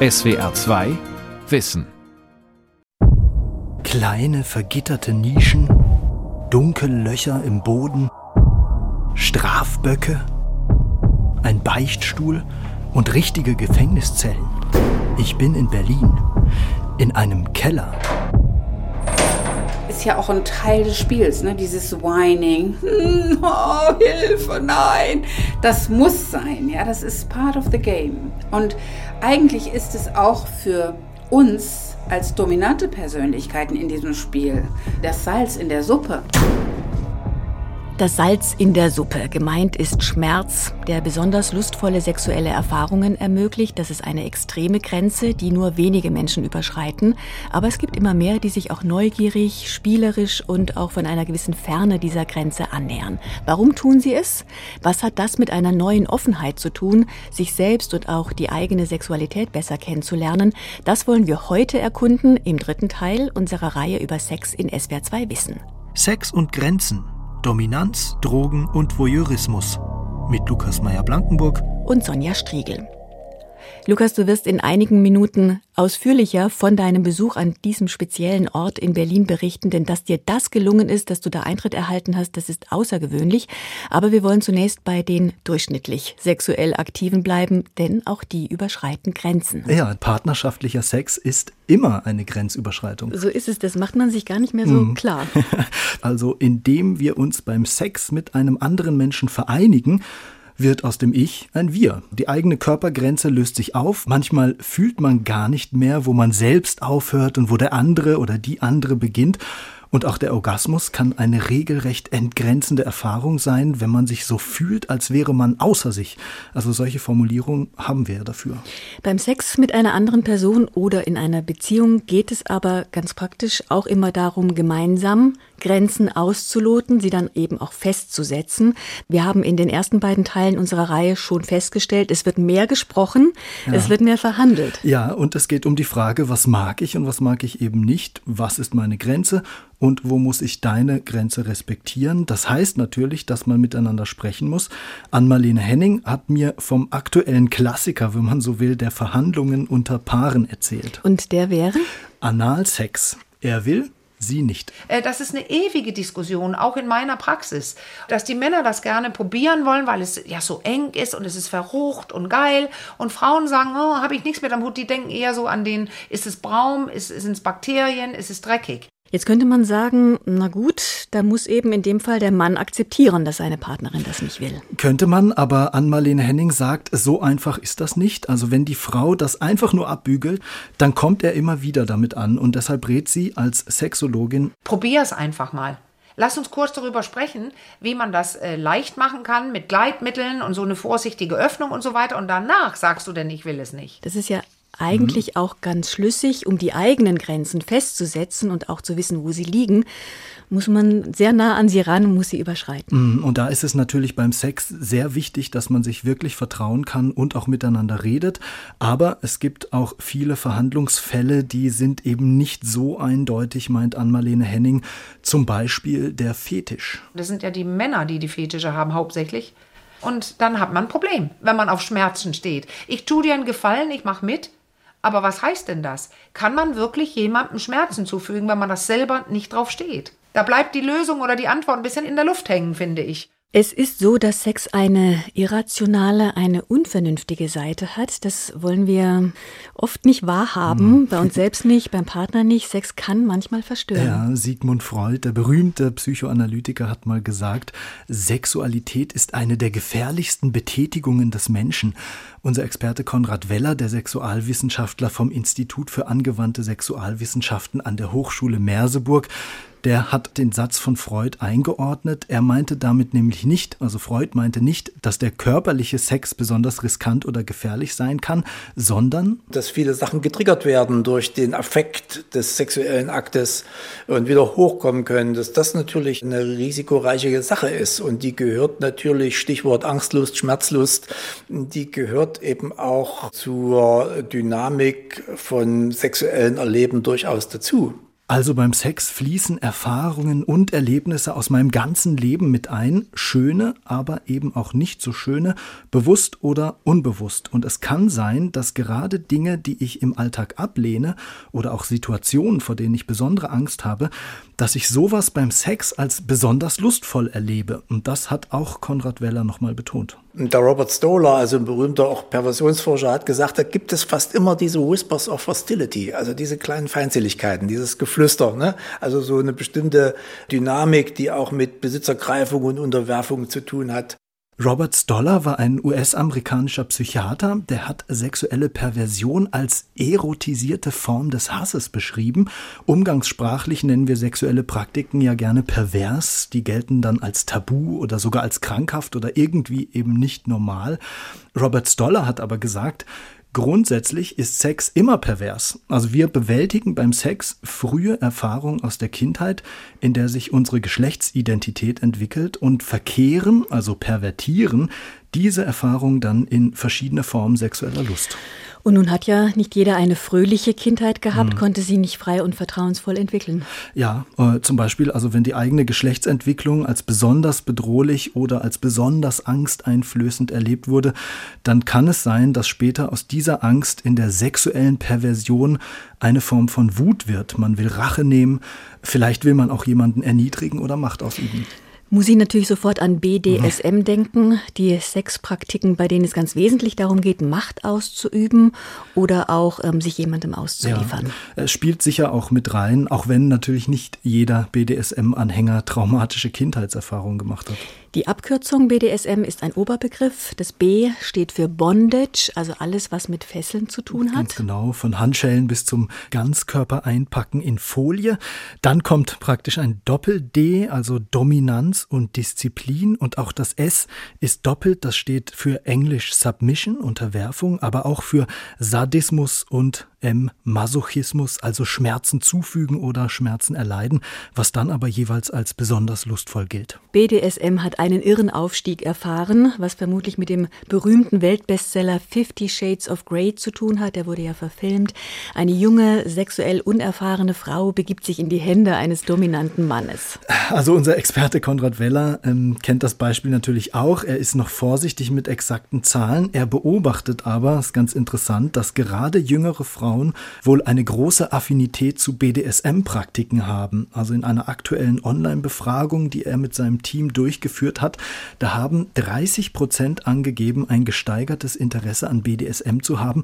SWR 2 Wissen. Kleine vergitterte Nischen, Löcher im Boden, Strafböcke, ein Beichtstuhl und richtige Gefängniszellen. Ich bin in Berlin, in einem Keller. Ist ja auch ein Teil des Spiels, ne? dieses Whining. Oh, Hilfe, nein. Das muss sein, ja, das ist part of the game. Und eigentlich ist es auch für uns als dominante Persönlichkeiten in diesem Spiel das Salz in der Suppe. Das Salz in der Suppe. Gemeint ist Schmerz, der besonders lustvolle sexuelle Erfahrungen ermöglicht. Das ist eine extreme Grenze, die nur wenige Menschen überschreiten. Aber es gibt immer mehr, die sich auch neugierig, spielerisch und auch von einer gewissen Ferne dieser Grenze annähern. Warum tun sie es? Was hat das mit einer neuen Offenheit zu tun, sich selbst und auch die eigene Sexualität besser kennenzulernen? Das wollen wir heute erkunden im dritten Teil unserer Reihe über Sex in SWR 2 Wissen. Sex und Grenzen Dominanz, Drogen und Voyeurismus mit Lukas Meyer-Blankenburg und Sonja Striegel. Lukas, du wirst in einigen Minuten ausführlicher von deinem Besuch an diesem speziellen Ort in Berlin berichten, denn dass dir das gelungen ist, dass du da Eintritt erhalten hast, das ist außergewöhnlich. Aber wir wollen zunächst bei den durchschnittlich sexuell Aktiven bleiben, denn auch die überschreiten Grenzen. Ja, partnerschaftlicher Sex ist immer eine Grenzüberschreitung. So ist es, das macht man sich gar nicht mehr so mhm. klar. also indem wir uns beim Sex mit einem anderen Menschen vereinigen, wird aus dem Ich ein Wir. Die eigene Körpergrenze löst sich auf. Manchmal fühlt man gar nicht mehr, wo man selbst aufhört und wo der andere oder die andere beginnt. Und auch der Orgasmus kann eine regelrecht entgrenzende Erfahrung sein, wenn man sich so fühlt, als wäre man außer sich. Also solche Formulierungen haben wir dafür. Beim Sex mit einer anderen Person oder in einer Beziehung geht es aber ganz praktisch auch immer darum, gemeinsam Grenzen auszuloten, sie dann eben auch festzusetzen. Wir haben in den ersten beiden Teilen unserer Reihe schon festgestellt, es wird mehr gesprochen, ja. es wird mehr verhandelt. Ja, und es geht um die Frage, was mag ich und was mag ich eben nicht, was ist meine Grenze und wo muss ich deine Grenze respektieren. Das heißt natürlich, dass man miteinander sprechen muss. Ann-Marlene Henning hat mir vom aktuellen Klassiker, wenn man so will, der Verhandlungen unter Paaren erzählt. Und der wäre? Analsex. Er will, Sie nicht. Äh, das ist eine ewige Diskussion, auch in meiner Praxis, dass die Männer das gerne probieren wollen, weil es ja so eng ist und es ist verrucht und geil. Und Frauen sagen, oh, habe ich nichts mit am Hut. Die denken eher so an den, ist es braun, ist, sind es Bakterien, ist es dreckig. Jetzt könnte man sagen, na gut, da muss eben in dem Fall der Mann akzeptieren, dass seine Partnerin das nicht will. Könnte man, aber Ann-Marlene Henning sagt, so einfach ist das nicht. Also wenn die Frau das einfach nur abbügelt, dann kommt er immer wieder damit an und deshalb rät sie als Sexologin. Probier es einfach mal. Lass uns kurz darüber sprechen, wie man das äh, leicht machen kann mit Gleitmitteln und so eine vorsichtige Öffnung und so weiter. Und danach sagst du denn, ich will es nicht. Das ist ja eigentlich mhm. auch ganz schlüssig, um die eigenen Grenzen festzusetzen und auch zu wissen, wo sie liegen, muss man sehr nah an sie ran und muss sie überschreiten. Mhm. Und da ist es natürlich beim Sex sehr wichtig, dass man sich wirklich vertrauen kann und auch miteinander redet. Aber es gibt auch viele Verhandlungsfälle, die sind eben nicht so eindeutig, meint Ann-Marlene Henning. Zum Beispiel der Fetisch. Das sind ja die Männer, die die Fetische haben, hauptsächlich. Und dann hat man ein Problem, wenn man auf Schmerzen steht. Ich tue dir einen Gefallen, ich mache mit, aber was heißt denn das? Kann man wirklich jemandem Schmerzen zufügen, wenn man das selber nicht drauf steht? Da bleibt die Lösung oder die Antwort ein bisschen in der Luft hängen, finde ich. Es ist so, dass Sex eine irrationale, eine unvernünftige Seite hat. Das wollen wir oft nicht wahrhaben, hm. bei uns selbst nicht, beim Partner nicht. Sex kann manchmal verstören. Ja, Sigmund Freud, der berühmte Psychoanalytiker, hat mal gesagt, Sexualität ist eine der gefährlichsten Betätigungen des Menschen. Unser Experte Konrad Weller, der Sexualwissenschaftler vom Institut für angewandte Sexualwissenschaften an der Hochschule Merseburg, der hat den Satz von Freud eingeordnet. Er meinte damit nämlich nicht, also Freud meinte nicht, dass der körperliche Sex besonders riskant oder gefährlich sein kann, sondern dass viele Sachen getriggert werden durch den Affekt des sexuellen Aktes und wieder hochkommen können, dass das natürlich eine risikoreiche Sache ist und die gehört natürlich, Stichwort Angstlust, Schmerzlust, die gehört eben auch zur Dynamik von sexuellen Erleben durchaus dazu. Also beim Sex fließen Erfahrungen und Erlebnisse aus meinem ganzen Leben mit ein, schöne, aber eben auch nicht so schöne, bewusst oder unbewusst. Und es kann sein, dass gerade Dinge, die ich im Alltag ablehne oder auch Situationen, vor denen ich besondere Angst habe, dass ich sowas beim Sex als besonders lustvoll erlebe. Und das hat auch Konrad Weller nochmal betont. Der Robert Stoller, also ein berühmter auch Perversionsforscher, hat gesagt, da gibt es fast immer diese Whispers of Hostility, also diese kleinen Feindseligkeiten, dieses Geflüster, ne? also so eine bestimmte Dynamik, die auch mit Besitzergreifung und Unterwerfung zu tun hat. Robert Stoller war ein US-amerikanischer Psychiater, der hat sexuelle Perversion als erotisierte Form des Hasses beschrieben. Umgangssprachlich nennen wir sexuelle Praktiken ja gerne pervers, die gelten dann als tabu oder sogar als krankhaft oder irgendwie eben nicht normal. Robert Stoller hat aber gesagt, Grundsätzlich ist Sex immer pervers. Also wir bewältigen beim Sex frühe Erfahrungen aus der Kindheit, in der sich unsere Geschlechtsidentität entwickelt und verkehren, also pervertieren, diese Erfahrung dann in verschiedene Formen sexueller Lust. Und nun hat ja nicht jeder eine fröhliche Kindheit gehabt, mhm. konnte sie nicht frei und vertrauensvoll entwickeln. Ja, äh, zum Beispiel, also wenn die eigene Geschlechtsentwicklung als besonders bedrohlich oder als besonders angsteinflößend erlebt wurde, dann kann es sein, dass später aus dieser Angst in der sexuellen Perversion eine Form von Wut wird. Man will Rache nehmen, vielleicht will man auch jemanden erniedrigen oder Macht ausüben. Muss ich natürlich sofort an BDSM mhm. denken, die Sexpraktiken, bei denen es ganz wesentlich darum geht, Macht auszuüben oder auch ähm, sich jemandem auszuliefern. Ja, es spielt sicher auch mit rein, auch wenn natürlich nicht jeder BDSM-Anhänger traumatische Kindheitserfahrungen gemacht hat. Die Abkürzung BDSM ist ein Oberbegriff. Das B steht für Bondage, also alles, was mit Fesseln zu tun hat. Ganz genau, von Handschellen bis zum Ganzkörper einpacken in Folie. Dann kommt praktisch ein Doppel-D, also Dominanz und Disziplin. Und auch das S ist doppelt, das steht für Englisch Submission, Unterwerfung, aber auch für Sadismus und M. Masochismus, also Schmerzen zufügen oder Schmerzen erleiden, was dann aber jeweils als besonders lustvoll gilt. BDSM hat einen irren Aufstieg erfahren, was vermutlich mit dem berühmten Weltbestseller Fifty Shades of Grey zu tun hat. Der wurde ja verfilmt. Eine junge, sexuell unerfahrene Frau begibt sich in die Hände eines dominanten Mannes. Also unser Experte Konrad Weller ähm, kennt das Beispiel natürlich auch. Er ist noch vorsichtig mit exakten Zahlen. Er beobachtet aber, ist ganz interessant, dass gerade jüngere Frauen Frauen wohl eine große Affinität zu BDSM-Praktiken haben. Also in einer aktuellen Online-Befragung, die er mit seinem Team durchgeführt hat, da haben 30 Prozent angegeben, ein gesteigertes Interesse an BDSM zu haben.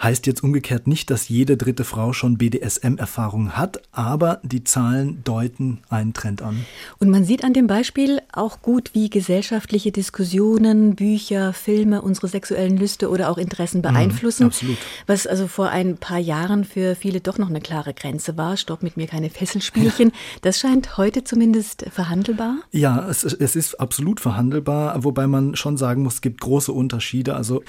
Heißt jetzt umgekehrt nicht, dass jede dritte Frau schon BDSM-Erfahrung hat, aber die Zahlen deuten einen Trend an. Und man sieht an dem Beispiel auch gut, wie gesellschaftliche Diskussionen, Bücher, Filme unsere sexuellen Lüste oder auch Interessen mhm, beeinflussen. Mhm, absolut. Was also vor ein paar Jahren für viele doch noch eine klare Grenze war. Stopp mit mir keine Fesselspielchen. Das scheint heute zumindest verhandelbar. Ja, es, es ist absolut verhandelbar, wobei man schon sagen muss, es gibt große Unterschiede. Also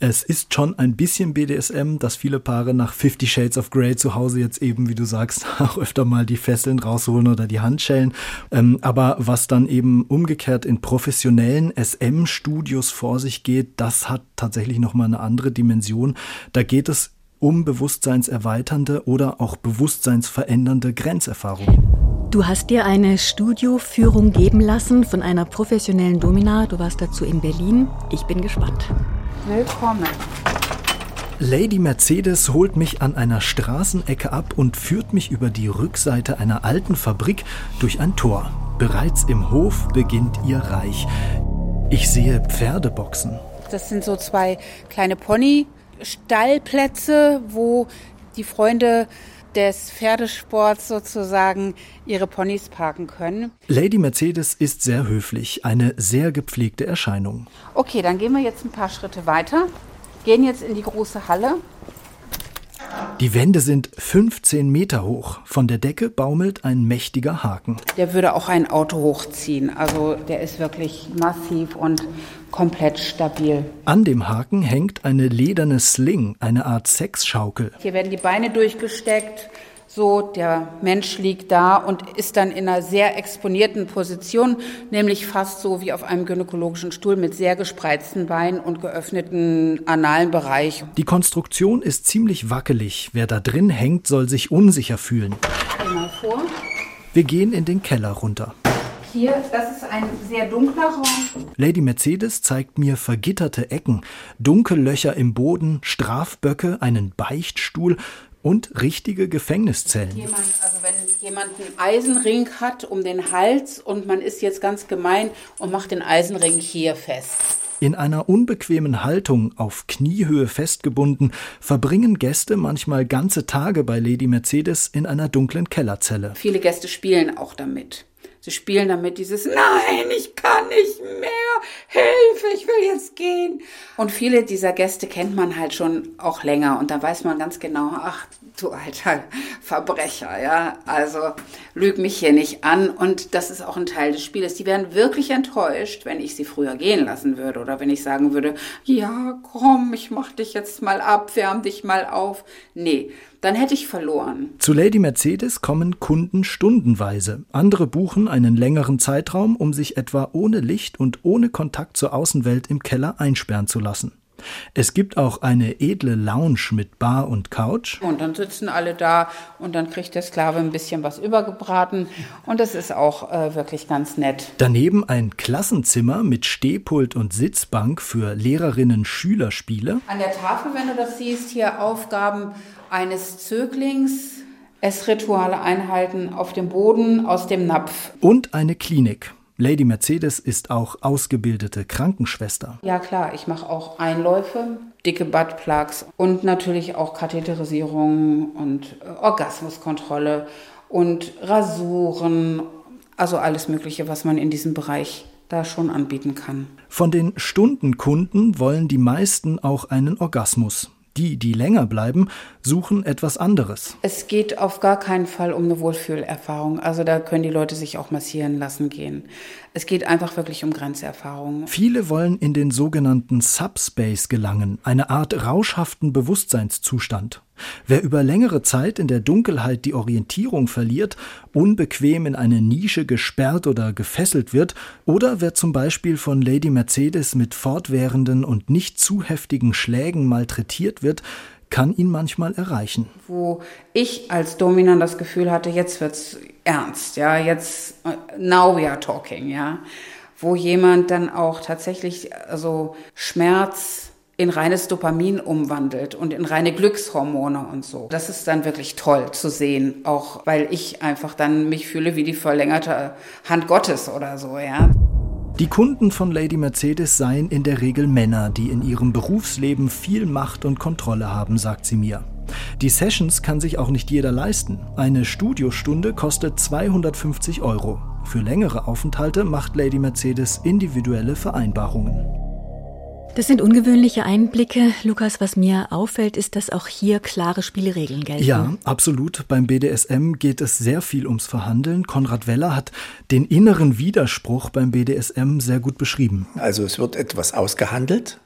es ist schon ein bisschen BDSM, dass viele Paare nach Fifty Shades of Grey zu Hause jetzt eben, wie du sagst, auch öfter mal die Fesseln rausholen oder die Handschellen. Ähm, aber was dann eben umgekehrt in professionellen SM-Studios vor sich geht, das hat tatsächlich nochmal eine andere Dimension. Da geht es um bewusstseinserweiternde oder auch bewusstseinsverändernde Grenzerfahrungen. Du hast dir eine Studioführung geben lassen von einer professionellen Domina. Du warst dazu in Berlin. Ich bin gespannt. Willkommen. Lady Mercedes holt mich an einer Straßenecke ab und führt mich über die Rückseite einer alten Fabrik durch ein Tor. Bereits im Hof beginnt ihr Reich. Ich sehe Pferdeboxen. Das sind so zwei kleine Pony-Stallplätze, wo die Freunde des Pferdesports sozusagen ihre Ponys parken können. Lady Mercedes ist sehr höflich, eine sehr gepflegte Erscheinung. Okay, dann gehen wir jetzt ein paar Schritte weiter, gehen jetzt in die große Halle. Die Wände sind 15 Meter hoch. Von der Decke baumelt ein mächtiger Haken. Der würde auch ein Auto hochziehen. Also der ist wirklich massiv und komplett stabil. An dem Haken hängt eine lederne Sling, eine Art Sexschaukel. Hier werden die Beine durchgesteckt, So, der Mensch liegt da und ist dann in einer sehr exponierten Position, nämlich fast so wie auf einem gynäkologischen Stuhl mit sehr gespreizten Beinen und geöffneten analen Bereich. Die Konstruktion ist ziemlich wackelig. Wer da drin hängt, soll sich unsicher fühlen. Mal vor. Wir gehen in den Keller runter. Hier, das ist ein sehr dunkler Raum. Lady Mercedes zeigt mir vergitterte Ecken, Dunkellöcher im Boden, Strafböcke, einen Beichtstuhl und richtige Gefängniszellen. Jemand, also wenn jemand einen Eisenring hat um den Hals und man ist jetzt ganz gemein und macht den Eisenring hier fest. In einer unbequemen Haltung auf Kniehöhe festgebunden, verbringen Gäste manchmal ganze Tage bei Lady Mercedes in einer dunklen Kellerzelle. Viele Gäste spielen auch damit. Sie spielen damit dieses Nein, ich kann nicht mehr, Hilfe, ich will jetzt gehen. Und viele dieser Gäste kennt man halt schon auch länger und da weiß man ganz genau, ach du alter Verbrecher, ja, also lüg mich hier nicht an und das ist auch ein Teil des Spieles. Die wären wirklich enttäuscht, wenn ich sie früher gehen lassen würde oder wenn ich sagen würde, ja, komm, ich mach dich jetzt mal ab, wärm dich mal auf. Nee, dann hätte ich verloren. Zu Lady Mercedes kommen Kunden stundenweise. Andere buchen einen längeren Zeitraum, um sich etwa ohne Licht und ohne Kontakt zur Außenwelt im Keller einsperren zu lassen. Es gibt auch eine edle Lounge mit Bar und Couch. Und dann sitzen alle da und dann kriegt der Sklave ein bisschen was übergebraten. Und das ist auch äh, wirklich ganz nett. Daneben ein Klassenzimmer mit Stehpult und Sitzbank für Lehrerinnen-Schülerspiele. An der Tafel, wenn du das siehst, hier Aufgaben eines Zöglings. Essrituale einhalten auf dem Boden aus dem Napf. Und eine Klinik. Lady Mercedes ist auch ausgebildete Krankenschwester. Ja klar, ich mache auch Einläufe, dicke Buttplugs und natürlich auch Katheterisierung und äh, Orgasmuskontrolle und Rasuren, also alles Mögliche, was man in diesem Bereich da schon anbieten kann. Von den Stundenkunden wollen die meisten auch einen Orgasmus. Die, die länger bleiben, suchen etwas anderes. Es geht auf gar keinen Fall um eine Wohlfühlerfahrung. Also da können die Leute sich auch massieren lassen gehen. Es geht einfach wirklich um Grenzerfahrungen. Viele wollen in den sogenannten Subspace gelangen, eine Art rauschhaften Bewusstseinszustand. Wer über längere Zeit in der Dunkelheit die Orientierung verliert, unbequem in eine Nische gesperrt oder gefesselt wird, oder wer zum Beispiel von Lady Mercedes mit fortwährenden und nicht zu heftigen Schlägen malträtiert wird, kann ihn manchmal erreichen. Wo ich als Dominan das Gefühl hatte, jetzt wird's ernst, ja, jetzt now we are talking, ja, wo jemand dann auch tatsächlich also Schmerz in reines Dopamin umwandelt und in reine Glückshormone und so. Das ist dann wirklich toll zu sehen, auch weil ich einfach dann mich fühle wie die verlängerte Hand Gottes oder so, ja. Die Kunden von Lady Mercedes seien in der Regel Männer, die in ihrem Berufsleben viel Macht und Kontrolle haben, sagt sie mir. Die Sessions kann sich auch nicht jeder leisten. Eine Studiostunde kostet 250 Euro. Für längere Aufenthalte macht Lady Mercedes individuelle Vereinbarungen. Das sind ungewöhnliche Einblicke. Lukas, was mir auffällt, ist, dass auch hier klare Spielregeln gelten. Ja, absolut. Beim BDSM geht es sehr viel ums Verhandeln. Konrad Weller hat den inneren Widerspruch beim BDSM sehr gut beschrieben. Also es wird etwas ausgehandelt.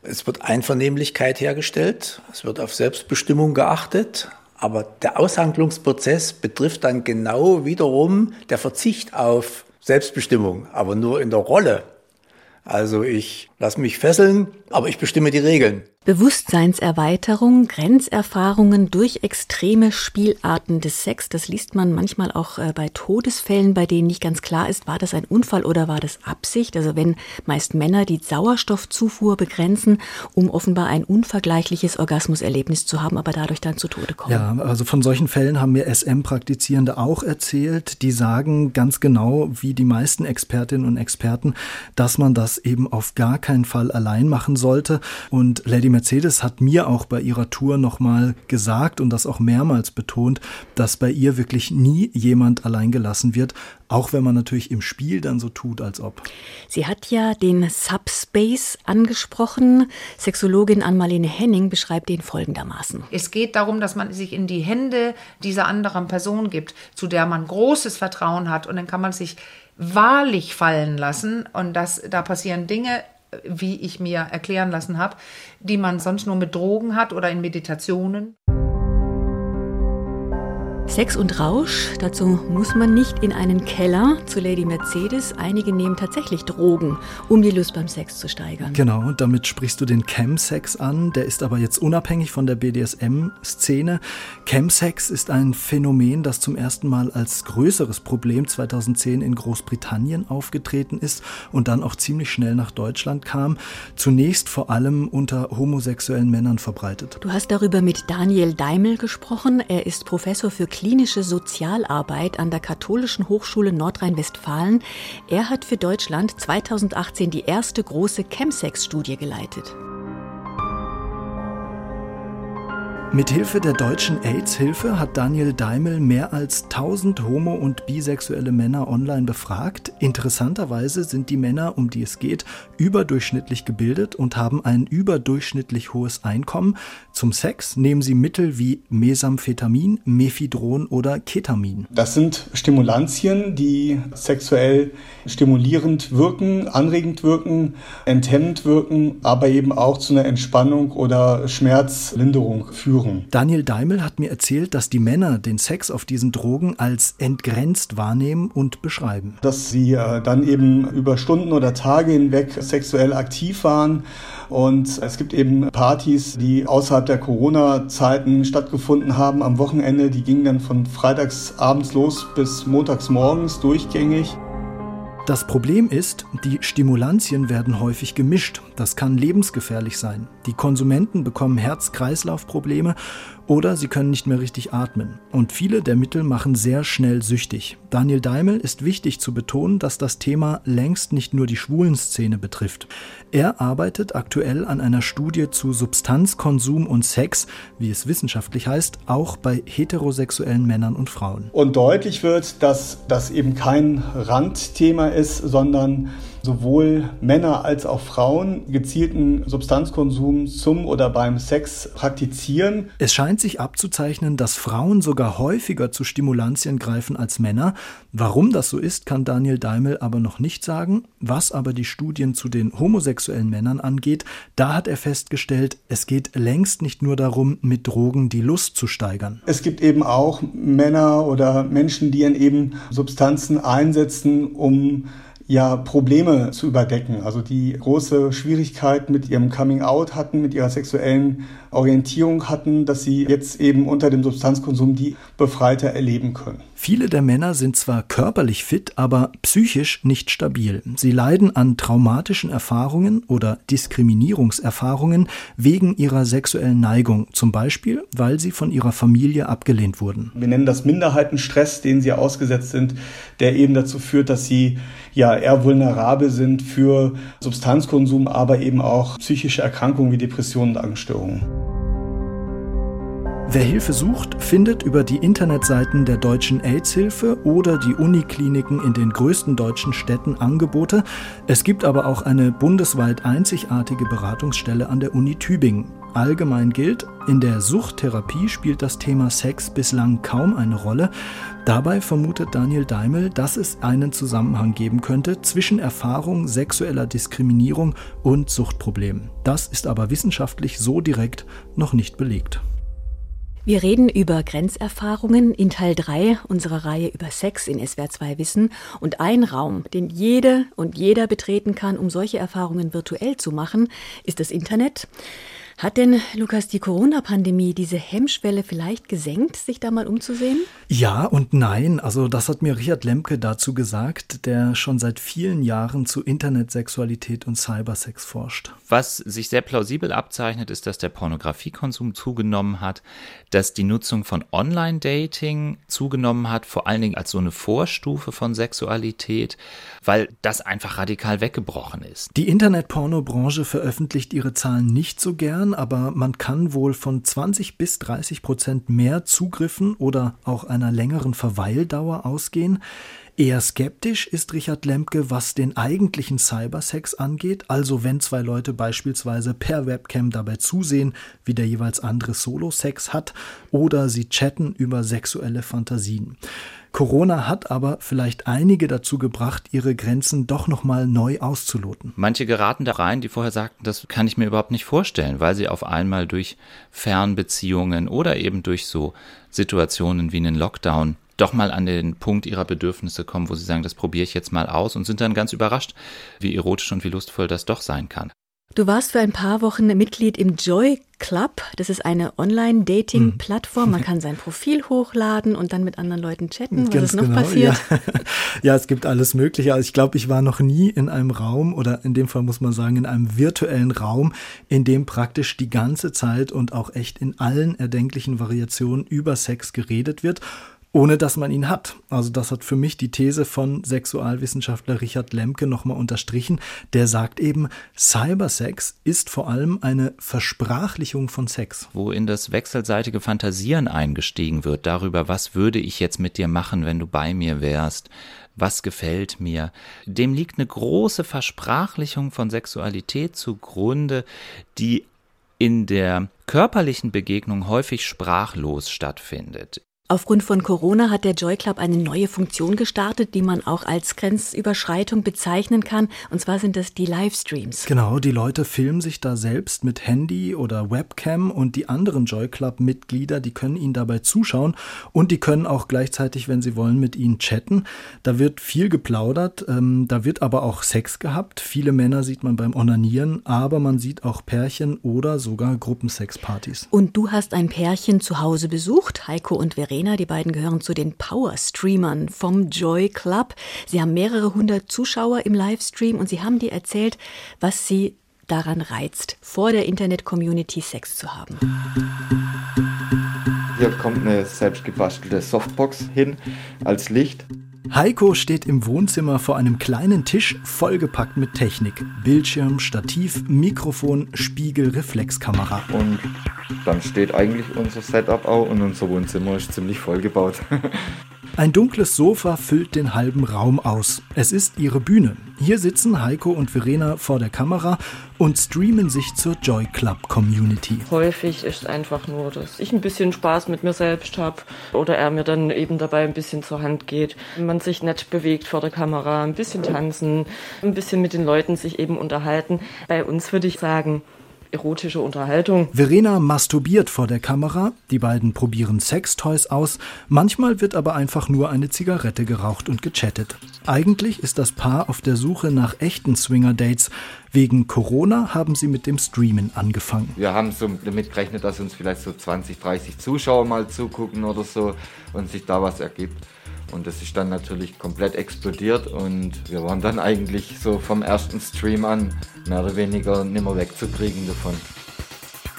Es wird Einvernehmlichkeit hergestellt. Es wird auf Selbstbestimmung geachtet. Aber der Aushandlungsprozess betrifft dann genau wiederum der Verzicht auf Selbstbestimmung, aber nur in der Rolle. Also ich lasse mich fesseln, aber ich bestimme die Regeln. Bewusstseinserweiterung, Grenzerfahrungen durch extreme Spielarten des Sex, das liest man manchmal auch äh, bei Todesfällen, bei denen nicht ganz klar ist, war das ein Unfall oder war das Absicht. Also wenn meist Männer die Sauerstoffzufuhr begrenzen, um offenbar ein unvergleichliches Orgasmuserlebnis zu haben, aber dadurch dann zu Tode kommen. Ja, also von solchen Fällen haben mir SM-Praktizierende auch erzählt. Die sagen ganz genau, wie die meisten Expertinnen und Experten, dass man das eben auf gar keinen Fall allein machen sollte. Und Lady Mercedes hat mir auch bei ihrer Tour nochmal gesagt und das auch mehrmals betont, dass bei ihr wirklich nie jemand allein gelassen wird, auch wenn man natürlich im Spiel dann so tut, als ob. Sie hat ja den Subspace angesprochen. Sexologin Ann-Marlene Henning beschreibt den folgendermaßen. Es geht darum, dass man sich in die Hände dieser anderen Person gibt, zu der man großes Vertrauen hat. Und dann kann man sich wahrlich fallen lassen. Und das, da passieren Dinge, wie ich mir erklären lassen habe, die man sonst nur mit Drogen hat oder in Meditationen. Sex und Rausch, dazu muss man nicht in einen Keller zu Lady Mercedes. Einige nehmen tatsächlich Drogen, um die Lust beim Sex zu steigern. Genau, und damit sprichst du den Chemsex an. Der ist aber jetzt unabhängig von der BDSM-Szene. Chemsex ist ein Phänomen, das zum ersten Mal als größeres Problem 2010 in Großbritannien aufgetreten ist und dann auch ziemlich schnell nach Deutschland kam. Zunächst vor allem unter homosexuellen Männern verbreitet. Du hast darüber mit Daniel Daimel gesprochen. Er ist Professor für klinische Sozialarbeit an der Katholischen Hochschule Nordrhein-Westfalen. Er hat für Deutschland 2018 die erste große Chemsex-Studie geleitet. Mithilfe der deutschen AIDS-Hilfe hat Daniel Daimel mehr als 1000 homo- und bisexuelle Männer online befragt. Interessanterweise sind die Männer, um die es geht, überdurchschnittlich gebildet und haben ein überdurchschnittlich hohes Einkommen. Zum Sex nehmen sie Mittel wie Mesamphetamin, Mephedron oder Ketamin. Das sind Stimulantien, die sexuell stimulierend wirken, anregend wirken, enthemmend wirken, aber eben auch zu einer Entspannung oder Schmerzlinderung führen führen. Daniel Daimel hat mir erzählt, dass die Männer den Sex auf diesen Drogen als entgrenzt wahrnehmen und beschreiben. Dass sie äh, dann eben über Stunden oder Tage hinweg sexuell aktiv waren. Und es gibt eben Partys, die außerhalb der Corona-Zeiten stattgefunden haben am Wochenende. Die gingen dann von freitags abends los bis montags morgens durchgängig. Das Problem ist, die Stimulantien werden häufig gemischt. Das kann lebensgefährlich sein. Die Konsumenten bekommen Herz-Kreislauf-Probleme oder sie können nicht mehr richtig atmen. Und viele der Mittel machen sehr schnell süchtig. Daniel Daimel ist wichtig zu betonen, dass das Thema längst nicht nur die schwulen Szene betrifft. Er arbeitet aktuell an einer Studie zu Substanzkonsum und Sex, wie es wissenschaftlich heißt, auch bei heterosexuellen Männern und Frauen. Und deutlich wird, dass das eben kein Randthema ist, sondern sowohl Männer als auch Frauen gezielten Substanzkonsum zum oder beim Sex praktizieren. Es scheint sich abzuzeichnen, dass Frauen sogar häufiger zu Stimulantien greifen als Männer. Warum das so ist, kann Daniel Daimel aber noch nicht sagen. Was aber die Studien zu den homosexuellen Männern angeht, da hat er festgestellt, es geht längst nicht nur darum, mit Drogen die Lust zu steigern. Es gibt eben auch Männer oder Menschen, die eben Substanzen einsetzen, um ja Probleme zu überdecken. Also die große Schwierigkeit mit ihrem Coming Out hatten, mit ihrer sexuellen Orientierung hatten, dass sie jetzt eben unter dem Substanzkonsum die befreiter erleben können. Viele der Männer sind zwar körperlich fit, aber psychisch nicht stabil. Sie leiden an traumatischen Erfahrungen oder Diskriminierungserfahrungen wegen ihrer sexuellen Neigung, zum Beispiel, weil sie von ihrer Familie abgelehnt wurden. Wir nennen das Minderheitenstress, den sie ausgesetzt sind, der eben dazu führt, dass sie ja eher vulnerabel sind für Substanzkonsum, aber eben auch psychische Erkrankungen wie Depressionen und Angststörungen. Wer Hilfe sucht, findet über die Internetseiten der Deutschen AIDS-Hilfe oder die Unikliniken in den größten deutschen Städten Angebote. Es gibt aber auch eine bundesweit einzigartige Beratungsstelle an der Uni Tübingen. Allgemein gilt, in der Suchttherapie spielt das Thema Sex bislang kaum eine Rolle. Dabei vermutet Daniel Daimel, dass es einen Zusammenhang geben könnte zwischen Erfahrung sexueller Diskriminierung und Suchtproblemen. Das ist aber wissenschaftlich so direkt noch nicht belegt. Wir reden über Grenzerfahrungen in Teil 3 unserer Reihe über Sex in SWR 2 Wissen und ein Raum, den jede und jeder betreten kann, um solche Erfahrungen virtuell zu machen, ist das Internet. Hat denn, Lukas, die Corona-Pandemie diese Hemmschwelle vielleicht gesenkt, sich da mal umzusehen? Ja und nein. Also das hat mir Richard Lemke dazu gesagt, der schon seit vielen Jahren zu Internetsexualität und Cybersex forscht. Was sich sehr plausibel abzeichnet, ist, dass der Pornografiekonsum zugenommen hat, dass die Nutzung von Online-Dating zugenommen hat, vor allen Dingen als so eine Vorstufe von Sexualität, weil das einfach radikal weggebrochen ist. Die Internetpornobranche veröffentlicht ihre Zahlen nicht so gern Jahren, aber man kann wohl von 20 bis 30 Prozent mehr Zugriffen oder auch einer längeren Verweildauer ausgehen. Eher skeptisch ist Richard Lemke, was den eigentlichen Cybersex angeht, also wenn zwei Leute beispielsweise per Webcam dabei zusehen, wie der jeweils andere Solo-Sex hat, oder sie chatten über sexuelle Fantasien. Corona hat aber vielleicht einige dazu gebracht, ihre Grenzen doch nochmal neu auszuloten. Manche geraten da rein, die vorher sagten, das kann ich mir überhaupt nicht vorstellen, weil sie auf einmal durch Fernbeziehungen oder eben durch so Situationen wie einen Lockdown doch mal an den Punkt ihrer Bedürfnisse kommen, wo sie sagen, das probiere ich jetzt mal aus und sind dann ganz überrascht, wie erotisch und wie lustvoll das doch sein kann. Du warst für ein paar Wochen Mitglied im Joy Club. Das ist eine Online-Dating-Plattform. Man kann sein Profil hochladen und dann mit anderen Leuten chatten. Was ist noch genau, passiert? Ja. ja. es gibt alles Mögliche. Also ich glaube, ich war noch nie in einem Raum oder in dem Fall muss man sagen, in einem virtuellen Raum, in dem praktisch die ganze Zeit und auch echt in allen erdenklichen Variationen über Sex geredet wird ohne dass man ihn hat. Also das hat für mich die These von Sexualwissenschaftler Richard Lemke nochmal unterstrichen. Der sagt eben, Cybersex ist vor allem eine Versprachlichung von Sex. Wo in das wechselseitige Fantasieren eingestiegen wird darüber, was würde ich jetzt mit dir machen, wenn du bei mir wärst, was gefällt mir. Dem liegt eine große Versprachlichung von Sexualität zugrunde, die in der körperlichen Begegnung häufig sprachlos stattfindet. Aufgrund von Corona hat der Joy Club eine neue Funktion gestartet, die man auch als Grenzüberschreitung bezeichnen kann. Und zwar sind das die Livestreams. Genau, die Leute filmen sich da selbst mit Handy oder Webcam und die anderen Joy Club Mitglieder, die können ihnen dabei zuschauen und die können auch gleichzeitig, wenn sie wollen, mit ihnen chatten. Da wird viel geplaudert, ähm, da wird aber auch Sex gehabt. Viele Männer sieht man beim Onanieren, aber man sieht auch Pärchen oder sogar Gruppensexpartys. Und du hast ein Pärchen zu Hause besucht, Heiko und Verena. Arena. Die beiden gehören zu den Power-Streamern vom Joy Club. Sie haben mehrere hundert Zuschauer im Livestream und sie haben dir erzählt, was sie daran reizt, vor der Internet-Community Sex zu haben. Hier kommt eine selbstgebastelte Softbox hin als Licht. Heiko steht im Wohnzimmer vor einem kleinen Tisch, vollgepackt mit Technik. Bildschirm, Stativ, Mikrofon, Spiegel, Reflexkamera. Und dann steht eigentlich unser Setup auch und unser Wohnzimmer ist ziemlich vollgebaut. Ein dunkles Sofa füllt den halben Raum aus. Es ist ihre Bühne. Hier sitzen Heiko und Verena vor der Kamera und streamen sich zur Joy Club Community. Häufig ist einfach nur, dass ich ein bisschen Spaß mit mir selbst habe oder er mir dann eben dabei ein bisschen zur Hand geht. Man sich nett bewegt vor der Kamera, ein bisschen tanzen, ein bisschen mit den Leuten sich eben unterhalten. Bei uns würde ich sagen, erotische Unterhaltung. Verena masturbiert vor der Kamera, die beiden probieren Sextoys aus, manchmal wird aber einfach nur eine Zigarette geraucht und gechattet. Eigentlich ist das Paar auf der Suche nach echten Swinger-Dates. Wegen Corona haben sie mit dem Streamen angefangen. Wir haben so damit gerechnet, dass uns vielleicht so 20, 30 Zuschauer mal zugucken oder so und sich da was ergibt. Und das ist dann natürlich komplett explodiert und wir waren dann eigentlich so vom ersten Stream an mehr oder weniger nimmer wegzukriegen davon.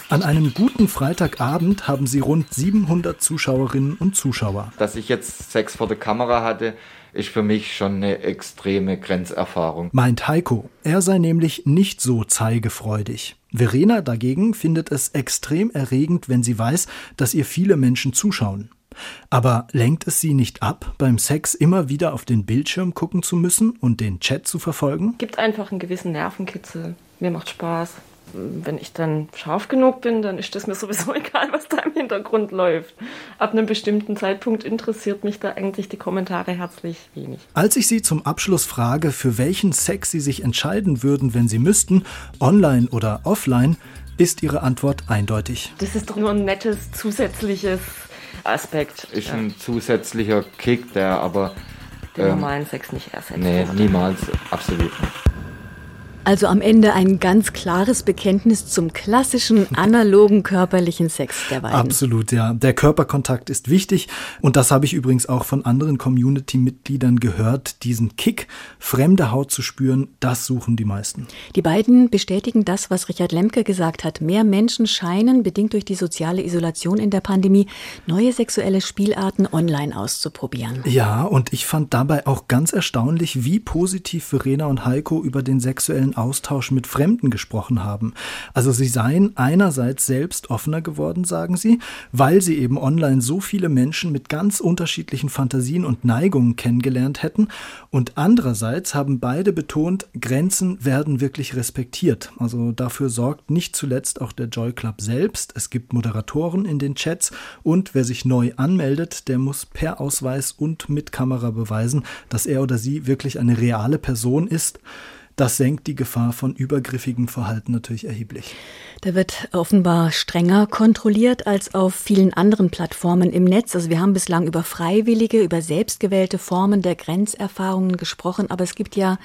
An einem guten Freitagabend haben sie rund 700 Zuschauerinnen und Zuschauer. Dass ich jetzt Sex vor der Kamera hatte, ist für mich schon eine extreme Grenzerfahrung. Meint Heiko. Er sei nämlich nicht so zeigefreudig. Verena dagegen findet es extrem erregend, wenn sie weiß, dass ihr viele Menschen zuschauen. Aber lenkt es sie nicht ab, beim Sex immer wieder auf den Bildschirm gucken zu müssen und den Chat zu verfolgen? Gibt einfach einen gewissen Nervenkitzel. Mir macht Spaß. Wenn ich dann scharf genug bin, dann ist es mir sowieso egal, was da im Hintergrund läuft. Ab einem bestimmten Zeitpunkt interessiert mich da eigentlich die Kommentare herzlich wenig. Als ich Sie zum Abschluss frage, für welchen Sex Sie sich entscheiden würden, wenn Sie müssten, online oder offline, ist Ihre Antwort eindeutig. Das ist doch nur ein nettes zusätzliches Aspekt. Ist ja. ein zusätzlicher Kick, der aber den ähm, normalen Sex nicht ersetzt. Nee, niemals, absolut nicht. Also am Ende ein ganz klares Bekenntnis zum klassischen analogen körperlichen Sex der beiden. Absolut, ja. Der Körperkontakt ist wichtig und das habe ich übrigens auch von anderen Community-Mitgliedern gehört. Diesen Kick, fremde Haut zu spüren, das suchen die meisten. Die beiden bestätigen das, was Richard Lemke gesagt hat. Mehr Menschen scheinen, bedingt durch die soziale Isolation in der Pandemie, neue sexuelle Spielarten online auszuprobieren. Ja, und ich fand dabei auch ganz erstaunlich, wie positiv Verena und Heiko über den sexuellen sexuellen Austausch mit Fremden gesprochen haben. Also sie seien einerseits selbst offener geworden, sagen sie, weil sie eben online so viele Menschen mit ganz unterschiedlichen Fantasien und Neigungen kennengelernt hätten. Und andererseits haben beide betont, Grenzen werden wirklich respektiert. Also dafür sorgt nicht zuletzt auch der Joy Club selbst. Es gibt Moderatoren in den Chats und wer sich neu anmeldet, der muss per Ausweis und mit Kamera beweisen, dass er oder sie wirklich eine reale Person ist. Das senkt die Gefahr von übergriffigem Verhalten natürlich erheblich. Da wird offenbar strenger kontrolliert als auf vielen anderen Plattformen im Netz. Also wir haben bislang über freiwillige, über selbstgewählte Formen der Grenzerfahrungen gesprochen, aber es gibt ja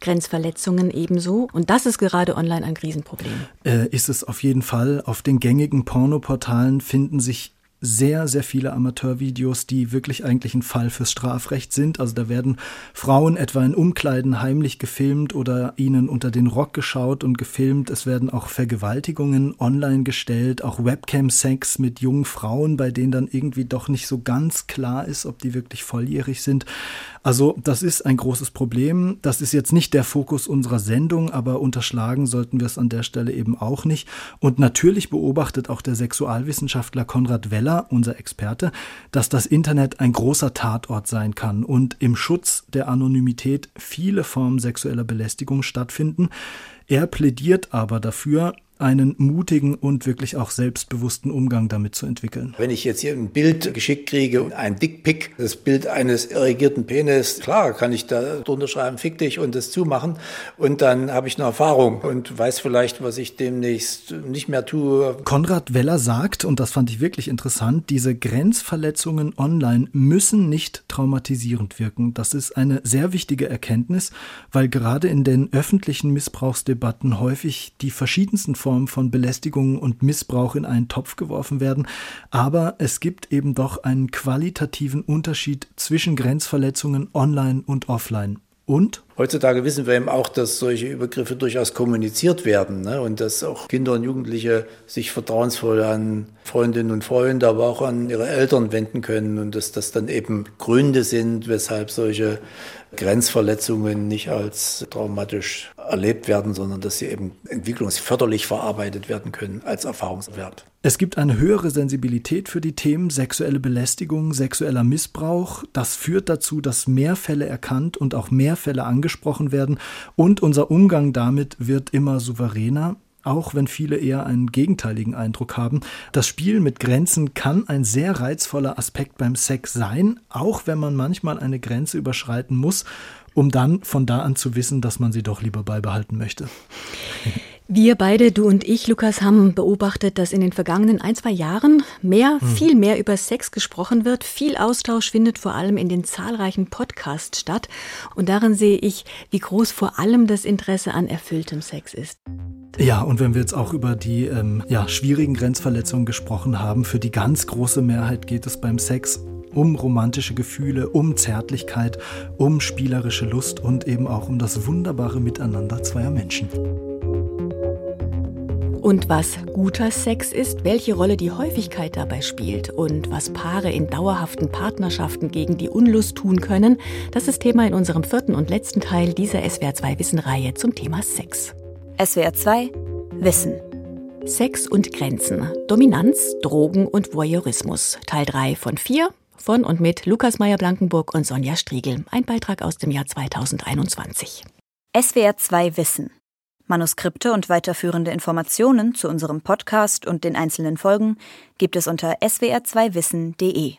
Grenzverletzungen ebenso. Und das ist gerade online ein Riesenproblem. Äh, ist es auf jeden Fall. Auf den gängigen Pornoportalen finden sich sehr, sehr viele Amateurvideos, die wirklich eigentlich ein Fall fürs Strafrecht sind. Also da werden Frauen etwa in Umkleiden heimlich gefilmt oder ihnen unter den Rock geschaut und gefilmt. Es werden auch Vergewaltigungen online gestellt, auch Webcam-Sex mit jungen Frauen, bei denen dann irgendwie doch nicht so ganz klar ist, ob die wirklich volljährig sind. Also das ist ein großes Problem. Das ist jetzt nicht der Fokus unserer Sendung, aber unterschlagen sollten wir es an der Stelle eben auch nicht. Und natürlich beobachtet auch der Sexualwissenschaftler Konrad Weller, unser Experte, dass das Internet ein großer Tatort sein kann und im Schutz der Anonymität viele Formen sexueller Belästigung stattfinden. Er plädiert aber dafür, einen mutigen und wirklich auch selbstbewussten Umgang damit zu entwickeln. Wenn ich jetzt hier ein Bild geschickt kriege, ein Dickpick, das Bild eines irrigierten Penis, klar kann ich da drunter schreiben, fick dich und das zumachen und dann habe ich eine Erfahrung und weiß vielleicht, was ich demnächst nicht mehr tue. Konrad Weller sagt, und das fand ich wirklich interessant, diese Grenzverletzungen online müssen nicht traumatisierend wirken. Das ist eine sehr wichtige Erkenntnis, weil gerade in den öffentlichen Missbrauchsdebatten häufig die verschiedensten Formen Form von Belästigung und Missbrauch in einen Topf geworfen werden. Aber es gibt eben doch einen qualitativen Unterschied zwischen Grenzverletzungen online und offline. Und? Heutzutage wissen wir eben auch, dass solche Übergriffe durchaus kommuniziert werden ne? und dass auch Kinder und Jugendliche sich vertrauensvoll an Freundinnen und Freunde, aber auch an ihre Eltern wenden können und dass das dann eben Gründe sind, weshalb solche Grenzverletzungen nicht als traumatisch erlebt werden, sondern dass sie eben entwicklungsförderlich verarbeitet werden können als Erfahrungswert. Es gibt eine höhere Sensibilität für die Themen sexuelle Belästigung, sexueller Missbrauch. Das führt dazu, dass mehr Fälle erkannt und auch mehr Fälle angesprochen werden und unser Umgang damit wird immer souveräner auch wenn viele eher einen gegenteiligen Eindruck haben. Das Spiel mit Grenzen kann ein sehr reizvoller Aspekt beim Sex sein, auch wenn man manchmal eine Grenze überschreiten muss, um dann von da an zu wissen, dass man sie doch lieber beibehalten möchte. Wir beide, du und ich, Lukas, haben beobachtet, dass in den vergangenen ein, zwei Jahren mehr, hm. viel mehr über Sex gesprochen wird. Viel Austausch findet vor allem in den zahlreichen Podcasts statt. Und darin sehe ich, wie groß vor allem das Interesse an erfülltem Sex ist. Ja, und wenn wir jetzt auch über die ähm, ja, schwierigen Grenzverletzungen gesprochen haben, für die ganz große Mehrheit geht es beim Sex um romantische Gefühle, um Zärtlichkeit, um spielerische Lust und eben auch um das wunderbare Miteinander zweier Menschen. Und was guter Sex ist, welche Rolle die Häufigkeit dabei spielt und was Paare in dauerhaften Partnerschaften gegen die Unlust tun können, das ist Thema in unserem vierten und letzten Teil dieser SWR2 Wissen-Reihe zum Thema Sex. SWR2 Wissen. Sex und Grenzen, Dominanz, Drogen und Voyeurismus. Teil 3 von 4 von und mit Lukas Meyer-Blankenburg und Sonja Striegel. Ein Beitrag aus dem Jahr 2021. SWR2 Wissen. Manuskripte und weiterführende Informationen zu unserem Podcast und den einzelnen Folgen gibt es unter swr2wissen.de.